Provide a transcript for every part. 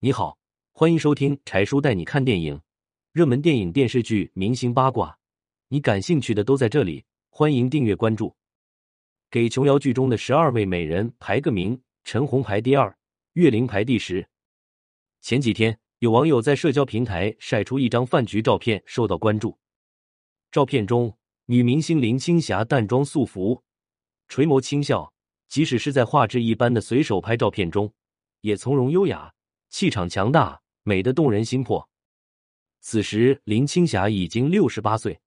你好，欢迎收听柴叔带你看电影，热门电影、电视剧、明星八卦，你感兴趣的都在这里。欢迎订阅关注。给琼瑶剧中的十二位美人排个名，陈红排第二，岳玲排第十。前几天，有网友在社交平台晒出一张饭局照片，受到关注。照片中，女明星林青霞淡妆素服，垂眸轻笑，即使是在画质一般的随手拍照片中，也从容优雅。气场强大，美得动人心魄。此时，林青霞已经六十八岁。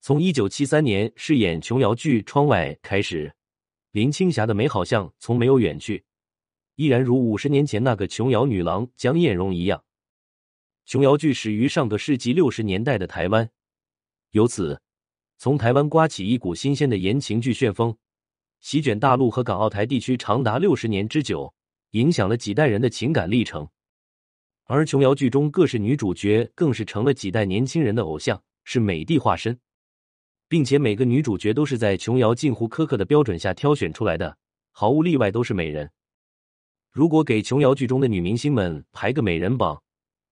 从一九七三年饰演琼瑶剧《窗外》开始，林青霞的美好像从没有远去，依然如五十年前那个琼瑶女郎江艳蓉一样。琼瑶剧始于上个世纪六十年代的台湾，由此从台湾刮起一股新鲜的言情剧旋风，席卷大陆和港澳台地区长达六十年之久。影响了几代人的情感历程，而琼瑶剧中各式女主角更是成了几代年轻人的偶像，是美的化身，并且每个女主角都是在琼瑶近乎苛刻的标准下挑选出来的，毫无例外都是美人。如果给琼瑶剧中的女明星们排个美人榜，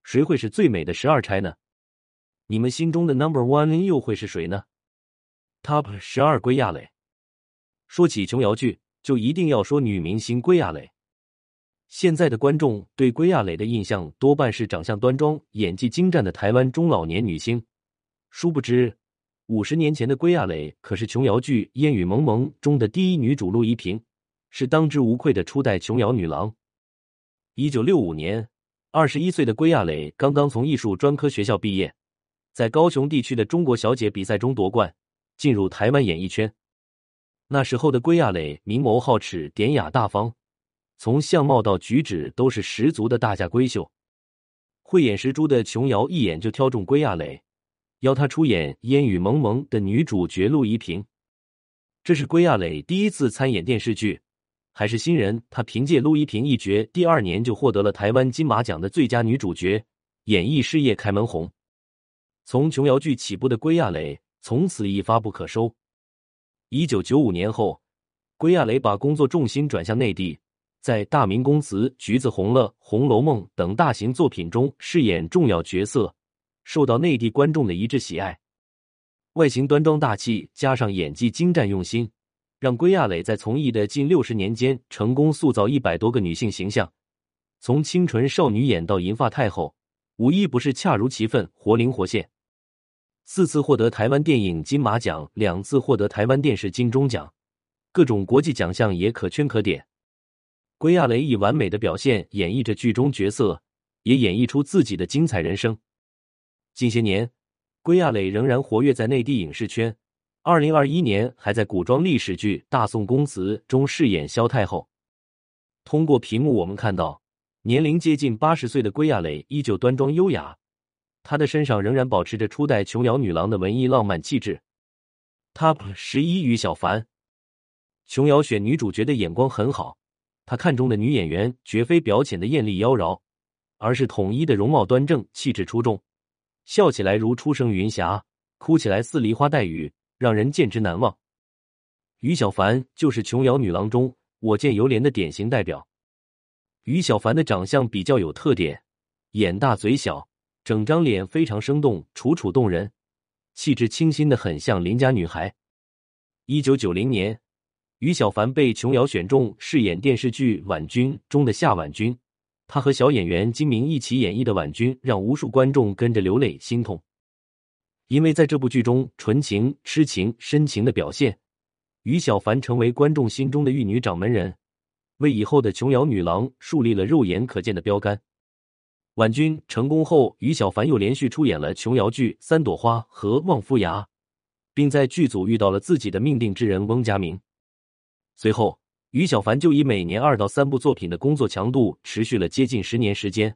谁会是最美的十二钗呢？你们心中的 Number One 又会是谁呢？Top 十二归亚蕾。说起琼瑶剧，就一定要说女明星归亚蕾。现在的观众对归亚蕾的印象多半是长相端庄、演技精湛的台湾中老年女星。殊不知，五十年前的归亚蕾可是琼瑶剧《烟雨蒙蒙》中的第一女主陆一萍，是当之无愧的初代琼瑶女郎。一九六五年，二十一岁的归亚蕾刚刚从艺术专科学校毕业，在高雄地区的中国小姐比赛中夺冠，进入台湾演艺圈。那时候的归亚蕾明眸皓齿、典雅大方。从相貌到举止都是十足的大家闺秀，慧眼识珠的琼瑶一眼就挑中归亚蕾，邀她出演《烟雨蒙蒙》的女主角陆怡萍。这是归亚蕾第一次参演电视剧，还是新人。她凭借陆怡萍一角，第二年就获得了台湾金马奖的最佳女主角，演艺事业开门红。从琼瑶剧起步的归亚蕾，从此一发不可收。一九九五年后，归亚蕾把工作重心转向内地。在《大明宫词》《橘子红了》《红楼梦》等大型作品中饰演重要角色，受到内地观众的一致喜爱。外形端庄大气，加上演技精湛用心，让归亚蕾在从艺的近六十年间，成功塑造一百多个女性形象，从清纯少女演到银发太后，无一不是恰如其分、活灵活现。四次获得台湾电影金马奖，两次获得台湾电视金钟奖，各种国际奖项也可圈可点。归亚蕾以完美的表现演绎着剧中角色，也演绎出自己的精彩人生。近些年，归亚蕾仍然活跃在内地影视圈。二零二一年，还在古装历史剧《大宋宫词》中饰演萧太后。通过屏幕，我们看到年龄接近八十岁的归亚蕾依旧端庄优雅，她的身上仍然保持着初代琼瑶女郎的文艺浪漫气质。Top 十一，于小凡。琼瑶选女主角的眼光很好。他看中的女演员绝非表浅的艳丽妖娆，而是统一的容貌端正、气质出众，笑起来如初生云霞，哭起来似梨花带雨，让人见之难忘。于小凡就是琼瑶女郎中我见犹怜的典型代表。于小凡的长相比较有特点，眼大嘴小，整张脸非常生动、楚楚动人，气质清新的很像邻家女孩。一九九零年。于小凡被琼瑶选中饰演电视剧《婉君》中的夏婉君，她和小演员金明一起演绎的婉君，让无数观众跟着流泪心痛。因为在这部剧中纯情、痴情、深情的表现，于小凡成为观众心中的玉女掌门人，为以后的琼瑶女郎树立了肉眼可见的标杆。婉君成功后，于小凡又连续出演了琼瑶剧《三朵花》和《望夫崖》，并在剧组遇到了自己的命定之人翁佳明。随后，于小凡就以每年二到三部作品的工作强度，持续了接近十年时间。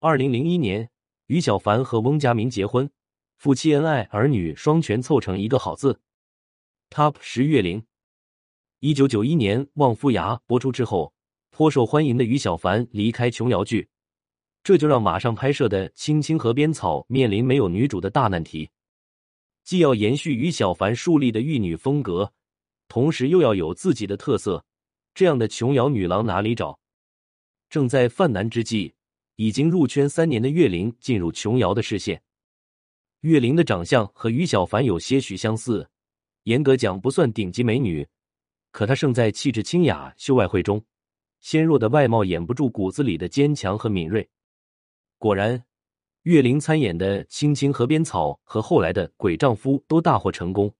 二零零一年，于小凡和翁佳明结婚，夫妻恩爱，儿女双全，凑成一个好字。Top 十月龄。一九九一年《望夫崖》播出之后，颇受欢迎的于小凡离开琼瑶剧，这就让马上拍摄的《青青河边草》面临没有女主的大难题，既要延续于小凡树立的玉女风格。同时又要有自己的特色，这样的琼瑶女郎哪里找？正在犯难之际，已经入圈三年的岳灵进入琼瑶的视线。岳灵的长相和于小凡有些许相似，严格讲不算顶级美女，可她胜在气质清雅、秀外慧中。纤弱的外貌掩不住骨子里的坚强和敏锐。果然，岳灵参演的《青青河边草》和后来的《鬼丈夫》都大获成功。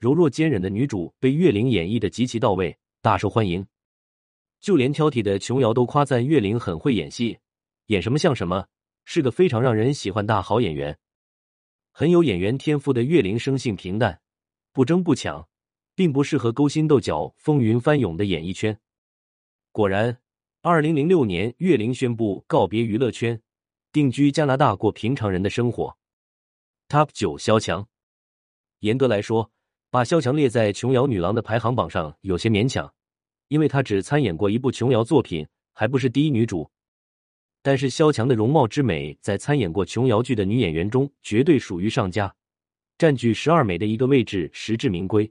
柔弱坚韧的女主被岳灵演绎的极其到位，大受欢迎。就连挑剔的琼瑶都夸赞岳灵很会演戏，演什么像什么，是个非常让人喜欢大好演员。很有演员天赋的岳灵生性平淡，不争不抢，并不适合勾心斗角、风云翻涌的演艺圈。果然，二零零六年，岳灵宣布告别娱乐圈，定居加拿大过平常人的生活。Top 九，萧蔷。严格来说，把萧蔷列在琼瑶女郎的排行榜上有些勉强，因为她只参演过一部琼瑶作品，还不是第一女主。但是萧蔷的容貌之美，在参演过琼瑶剧的女演员中绝对属于上佳，占据十二美的一个位置，实至名归。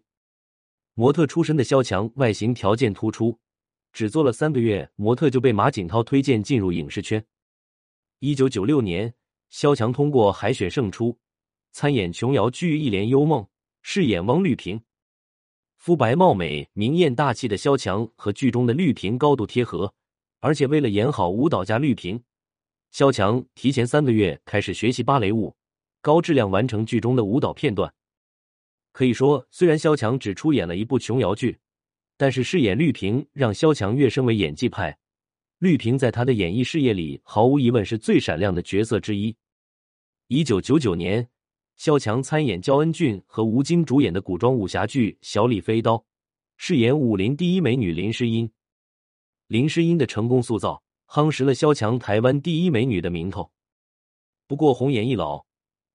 模特出身的萧蔷，外形条件突出。只做了三个月模特，就被马景涛推荐进入影视圈。一九九六年，萧蔷通过海选胜出，参演琼瑶剧《一帘幽梦》，饰演汪绿萍。肤白貌美、明艳大气的萧蔷和剧中的绿萍高度贴合，而且为了演好舞蹈家绿萍，萧蔷提前三个月开始学习芭蕾舞，高质量完成剧中的舞蹈片段。可以说，虽然萧蔷只出演了一部琼瑶剧。但是饰演绿萍让萧蔷跃升为演技派，绿萍在她的演艺事业里毫无疑问是最闪亮的角色之一。一九九九年，萧蔷参演焦恩俊和吴京主演的古装武侠剧《小李飞刀》，饰演武林第一美女林诗音。林诗音的成功塑造，夯实了萧蔷台湾第一美女的名头。不过红颜易老，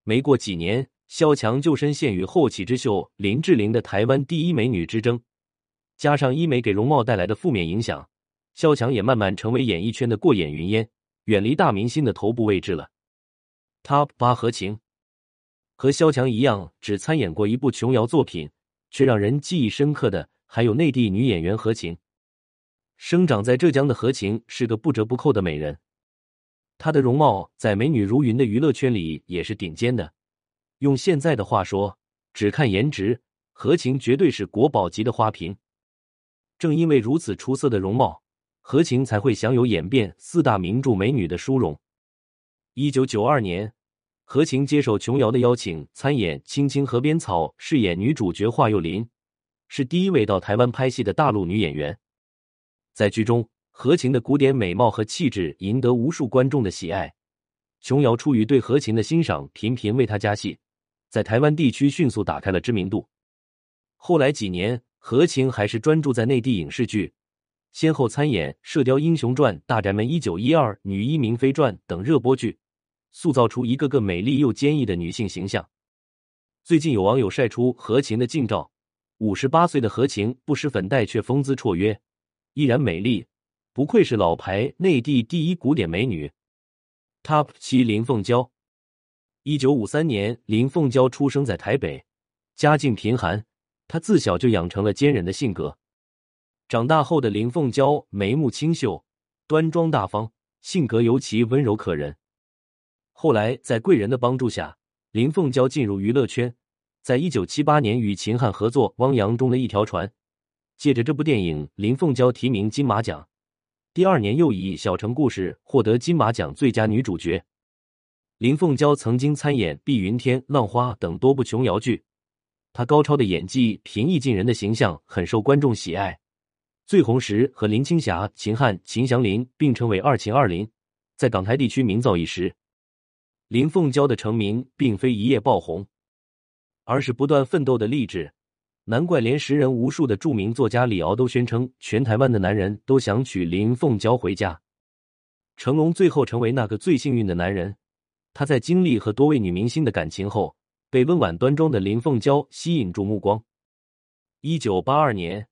没过几年，萧蔷就深陷于后起之秀林志玲的台湾第一美女之争。加上医美给容貌带来的负面影响，萧蔷也慢慢成为演艺圈的过眼云烟，远离大明星的头部位置了。Top 八何晴和萧蔷一样，只参演过一部琼瑶作品，却让人记忆深刻的还有内地女演员何晴。生长在浙江的何晴是个不折不扣的美人，她的容貌在美女如云的娱乐圈里也是顶尖的。用现在的话说，只看颜值，何晴绝对是国宝级的花瓶。正因为如此出色的容貌，何晴才会享有演遍四大名著美女的殊荣。一九九二年，何晴接受琼瑶的邀请，参演《青青河边草》，饰演女主角华幼琳，是第一位到台湾拍戏的大陆女演员。在剧中，何晴的古典美貌和气质赢得无数观众的喜爱。琼瑶出于对何晴的欣赏，频频为她加戏，在台湾地区迅速打开了知名度。后来几年。何晴还是专注在内地影视剧，先后参演《射雕英雄传》《大宅门一九一二》《女医明妃传》等热播剧，塑造出一个个美丽又坚毅的女性形象。最近有网友晒出何晴的近照，五十八岁的何晴不施粉黛却风姿绰约，依然美丽，不愧是老牌内地第一古典美女。Top 七林凤娇，一九五三年，林凤娇出生在台北，家境贫寒。她自小就养成了坚韧的性格。长大后的林凤娇眉目清秀、端庄大方，性格尤其温柔可人。后来在贵人的帮助下，林凤娇进入娱乐圈。在一九七八年与秦汉合作《汪洋中的一条船》，借着这部电影，林凤娇提名金马奖。第二年又以《小城故事》获得金马奖最佳女主角。林凤娇曾经参演《碧云天》《浪花》等多部琼瑶剧。她高超的演技、平易近人的形象很受观众喜爱。最红时和林青霞、秦汉、秦祥林并称为“二秦二林”，在港台地区名噪一时。林凤娇的成名并非一夜爆红，而是不断奋斗的励志。难怪连识人无数的著名作家李敖都宣称，全台湾的男人都想娶林凤娇回家。成龙最后成为那个最幸运的男人。他在经历和多位女明星的感情后。被温婉端庄的林凤娇吸引住目光。一九八二年，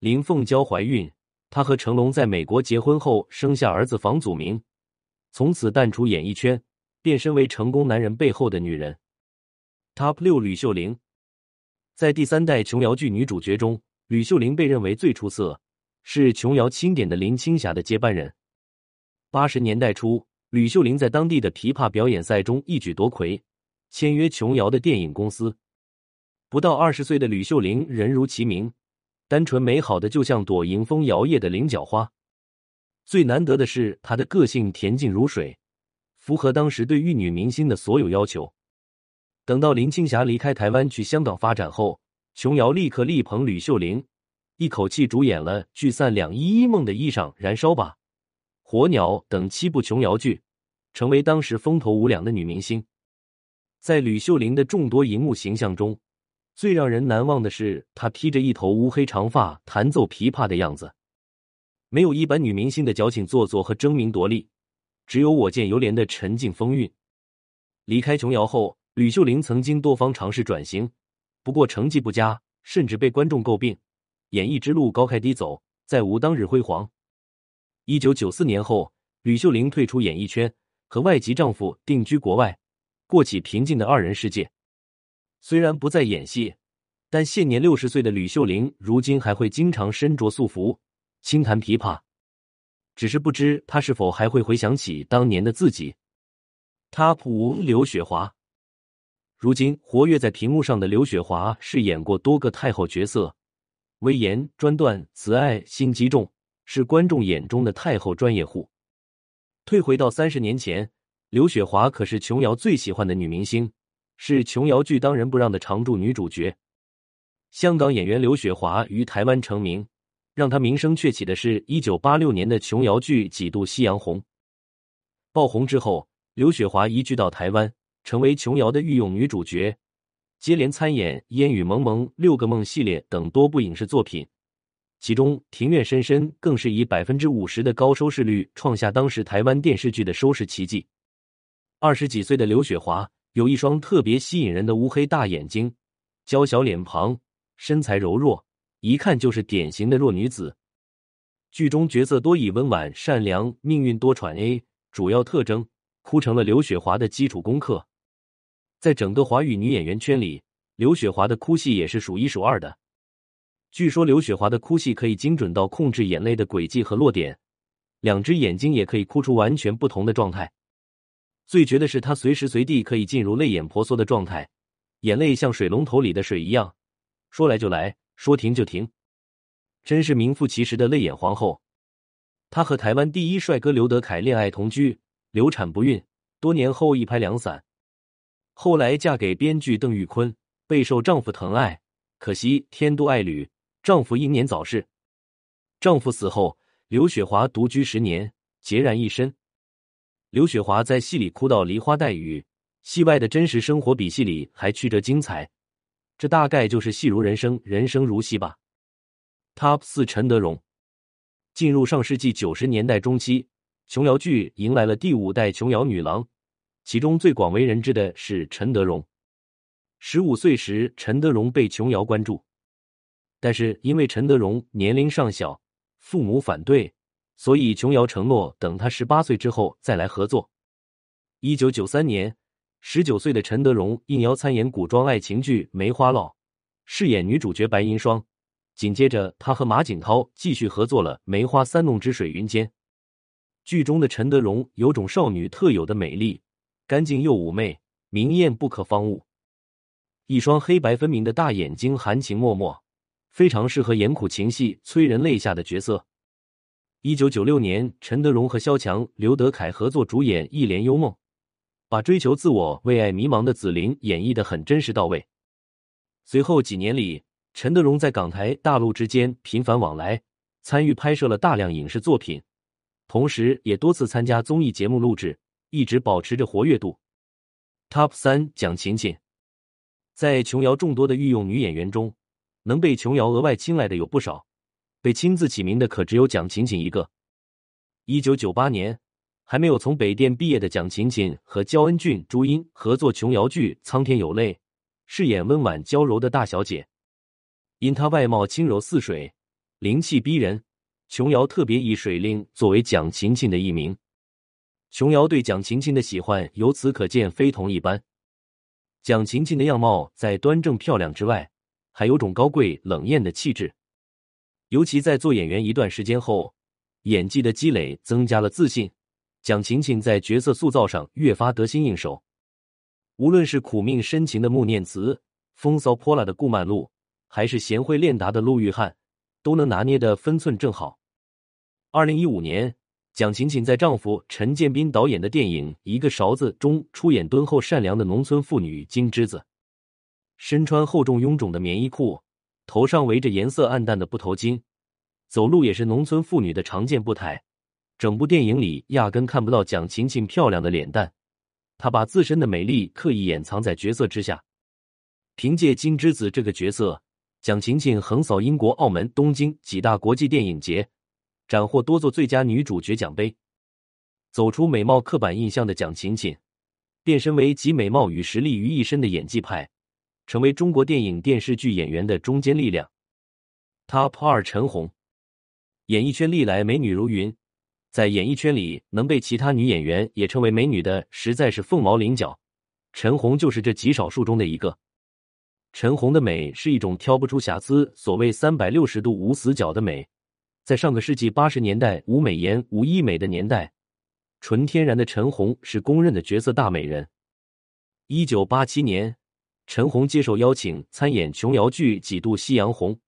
林凤娇怀孕，她和成龙在美国结婚后生下儿子房祖名，从此淡出演艺圈，变身为成功男人背后的女人。Top 六吕秀玲，在第三代琼瑶剧女主角中，吕秀玲被认为最出色，是琼瑶钦点的林青霞的接班人。八十年代初，吕秀玲在当地的琵琶表演赛中一举夺魁，签约琼瑶的电影公司。不到二十岁的吕秀玲，人如其名，单纯美好的就像朵迎风摇曳的菱角花。最难得的是，她的个性恬静如水，符合当时对玉女明星的所有要求。等到林青霞离开台湾去香港发展后，琼瑶立刻力捧吕秀玲，一口气主演了《聚散两依依》《梦的衣裳》《燃烧吧》《火鸟》等七部琼瑶剧，成为当时风头无两的女明星。在吕秀玲的众多荧幕形象中，最让人难忘的是，她披着一头乌黑长发弹奏琵琶的样子，没有一般女明星的矫情做作和争名夺利，只有我见犹怜的沉静风韵。离开琼瑶后，吕秀玲曾经多方尝试转型，不过成绩不佳，甚至被观众诟病，演艺之路高开低走，再无当日辉煌。一九九四年后，吕秀玲退出演艺圈，和外籍丈夫定居国外，过起平静的二人世界。虽然不再演戏，但现年六十岁的吕秀玲，如今还会经常身着素服，轻弹琵琶。只是不知他是否还会回想起当年的自己。他普：刘雪华。如今活跃在屏幕上的刘雪华，饰演过多个太后角色，威严、专断、慈爱、心机重，是观众眼中的太后专业户。退回到三十年前，刘雪华可是琼瑶最喜欢的女明星。是琼瑶剧当仁不让的常驻女主角。香港演员刘雪华于台湾成名，让她名声鹊起的是一九八六年的琼瑶剧《几度夕阳红》。爆红之后，刘雪华移居到台湾，成为琼瑶的御用女主角，接连参演《烟雨蒙蒙》《六个梦》系列等多部影视作品。其中，《庭院深深》更是以百分之五十的高收视率，创下当时台湾电视剧的收视奇迹。二十几岁的刘雪华。有一双特别吸引人的乌黑大眼睛，娇小脸庞，身材柔弱，一看就是典型的弱女子。剧中角色多以温婉、善良、命运多舛 A 主要特征，哭成了刘雪华的基础功课。在整个华语女演员圈里，刘雪华的哭戏也是数一数二的。据说刘雪华的哭戏可以精准到控制眼泪的轨迹和落点，两只眼睛也可以哭出完全不同的状态。最绝的是，她随时随地可以进入泪眼婆娑的状态，眼泪像水龙头里的水一样，说来就来，说停就停，真是名副其实的泪眼皇后。她和台湾第一帅哥刘德凯恋爱同居，流产不孕，多年后一拍两散。后来嫁给编剧邓玉坤，备受丈夫疼爱，可惜天妒爱侣，丈夫英年早逝。丈夫死后，刘雪华独居十年，孑然一身。刘雪华在戏里哭到梨花带雨，戏外的真实生活比戏里还曲折精彩。这大概就是戏如人生，人生如戏吧。Top 四：陈德容。进入上世纪九十年代中期，琼瑶剧迎来了第五代琼瑶女郎，其中最广为人知的是陈德容。十五岁时，陈德容被琼瑶关注，但是因为陈德容年龄尚小，父母反对。所以，琼瑶承诺等她十八岁之后再来合作。一九九三年，十九岁的陈德容应邀参演古装爱情剧《梅花烙》，饰演女主角白银霜。紧接着，她和马景涛继续合作了《梅花三弄之水云间》。剧中的陈德容有种少女特有的美丽，干净又妩媚，明艳不可方物。一双黑白分明的大眼睛，含情脉脉，非常适合演苦情戏、催人泪下的角色。一九九六年，陈德容和萧蔷、刘德凯合作主演《一帘幽梦》，把追求自我、为爱迷茫的紫菱演绎的很真实到位。随后几年里，陈德容在港台、大陆之间频繁往来，参与拍摄了大量影视作品，同时也多次参加综艺节目录制，一直保持着活跃度。Top 三：蒋勤勤。在琼瑶众多的御用女演员中，能被琼瑶额外青睐的有不少。被亲自起名的可只有蒋勤勤一个。一九九八年，还没有从北电毕业的蒋勤勤和焦恩俊、朱茵合作琼瑶剧《苍天有泪》，饰演温婉娇柔的大小姐。因她外貌轻柔似水，灵气逼人，琼瑶特别以水令作为蒋勤勤的艺名。琼瑶对蒋勤勤的喜欢由此可见非同一般。蒋勤勤的样貌在端正漂亮之外，还有种高贵冷艳的气质。尤其在做演员一段时间后，演技的积累增加了自信，蒋勤勤在角色塑造上越发得心应手。无论是苦命深情的穆念慈、风骚泼辣的顾曼璐，还是贤惠练达的陆玉汉，都能拿捏的分寸正好。二零一五年，蒋勤勤在丈夫陈建斌导演的电影《一个勺子》中出演敦厚善良的农村妇女金枝子，身穿厚重臃肿的棉衣裤，头上围着颜色暗淡的布头巾，走路也是农村妇女的常见步态。整部电影里压根看不到蒋勤勤漂亮的脸蛋，她把自身的美丽刻意掩藏在角色之下。凭借金枝子这个角色，蒋勤勤横扫英国、澳门、东京几大国际电影节，斩获多座最佳女主角奖杯。走出美貌刻板印象的蒋勤勤，变身为集美貌与实力于一身的演技派，成为中国电影电视剧演员的中坚力量。Top 二陈红，演艺圈历来美女如云。在演艺圈里，能被其他女演员也称为美女的，实在是凤毛麟角。陈红就是这极少数中的一个。陈红的美是一种挑不出瑕疵，所谓三百六十度无死角的美。在上个世纪八十年代无美颜无医美的年代，纯天然的陈红是公认的绝色大美人。一九八七年，陈红接受邀请参演琼瑶剧，几度夕阳红。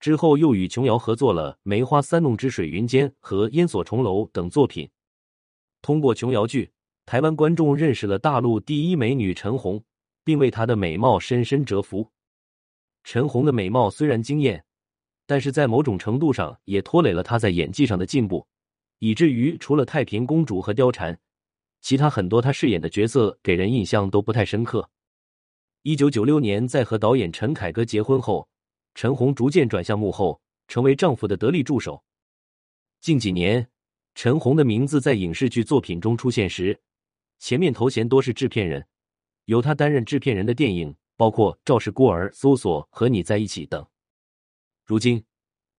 之后又与琼瑶合作了《梅花三弄之水云间》和《烟锁重楼》等作品。通过琼瑶剧，台湾观众认识了大陆第一美女陈红，并为她的美貌深深折服。陈红的美貌虽然惊艳，但是在某种程度上也拖累了她在演技上的进步，以至于除了太平公主和貂蝉，其他很多她饰演的角色给人印象都不太深刻。一九九六年，在和导演陈凯歌结婚后。陈红逐渐转向幕后，成为丈夫的得力助手。近几年，陈红的名字在影视剧作品中出现时，前面头衔多是制片人。由她担任制片人的电影包括《赵氏孤儿》《搜索》和《你在一起》等。如今，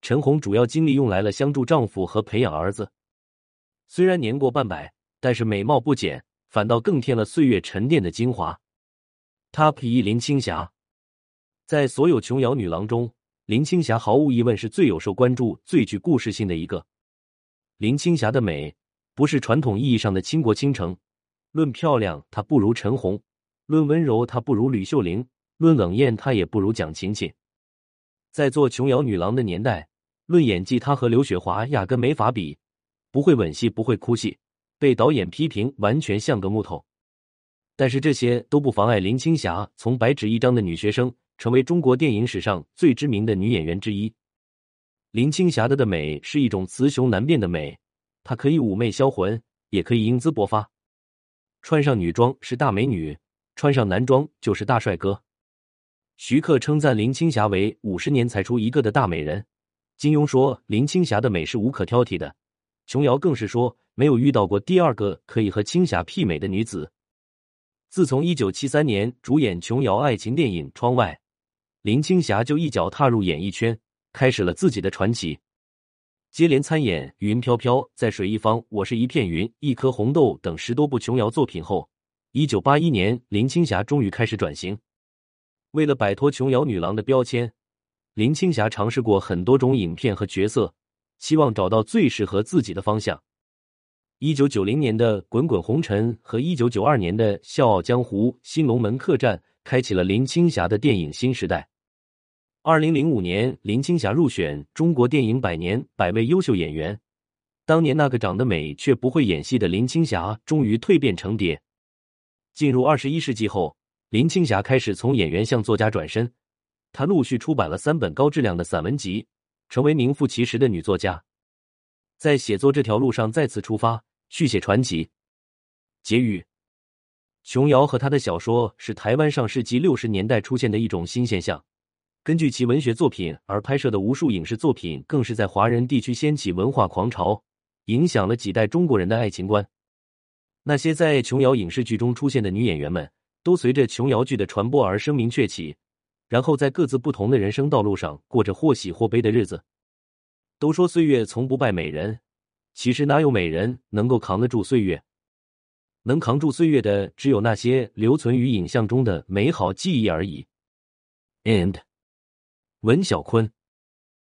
陈红主要精力用来了相助丈夫和培养儿子。虽然年过半百，但是美貌不减，反倒更添了岁月沉淀的精华。Top 一林青霞。在所有琼瑶女郎中，林青霞毫无疑问是最有受关注、最具故事性的一个。林青霞的美不是传统意义上的倾国倾城，论漂亮，她不如陈红；论温柔，她不如吕秀玲；论冷艳，她也不如蒋勤勤。在做琼瑶女郎的年代，论演技，她和刘雪华压根没法比，不会吻戏，不会哭戏，被导演批评完全像个木头。但是这些都不妨碍林青霞从白纸一张的女学生。成为中国电影史上最知名的女演员之一，林青霞的的美是一种雌雄难辨的美，她可以妩媚销魂，也可以英姿勃发。穿上女装是大美女，穿上男装就是大帅哥。徐克称赞林青霞为五十年才出一个的大美人，金庸说林青霞的美是无可挑剔的，琼瑶更是说没有遇到过第二个可以和青霞媲美的女子。自从一九七三年主演琼瑶爱情电影《窗外》。林青霞就一脚踏入演艺圈，开始了自己的传奇。接连参演《云飘飘》《在水一方》《我是一片云》《一颗红豆》等十多部琼瑶作品后，一九八一年，林青霞终于开始转型。为了摆脱琼瑶女郎的标签，林青霞尝试过很多种影片和角色，希望找到最适合自己的方向。一九九零年的《滚滚红尘》和一九九二年的《笑傲江湖》《新龙门客栈》，开启了林青霞的电影新时代。二零零五年，林青霞入选中国电影百年百位优秀演员。当年那个长得美却不会演戏的林青霞，终于蜕变成蝶。进入二十一世纪后，林青霞开始从演员向作家转身。她陆续出版了三本高质量的散文集，成为名副其实的女作家。在写作这条路上再次出发，续写传奇。结语：琼瑶和她的小说是台湾上世纪六十年代出现的一种新现象。根据其文学作品而拍摄的无数影视作品，更是在华人地区掀起文化狂潮，影响了几代中国人的爱情观。那些在琼瑶影视剧中出现的女演员们，都随着琼瑶剧的传播而声名鹊起，然后在各自不同的人生道路上过着或喜或悲的日子。都说岁月从不败美人，其实哪有美人能够扛得住岁月？能扛住岁月的，只有那些留存于影像中的美好记忆而已。And。文小坤。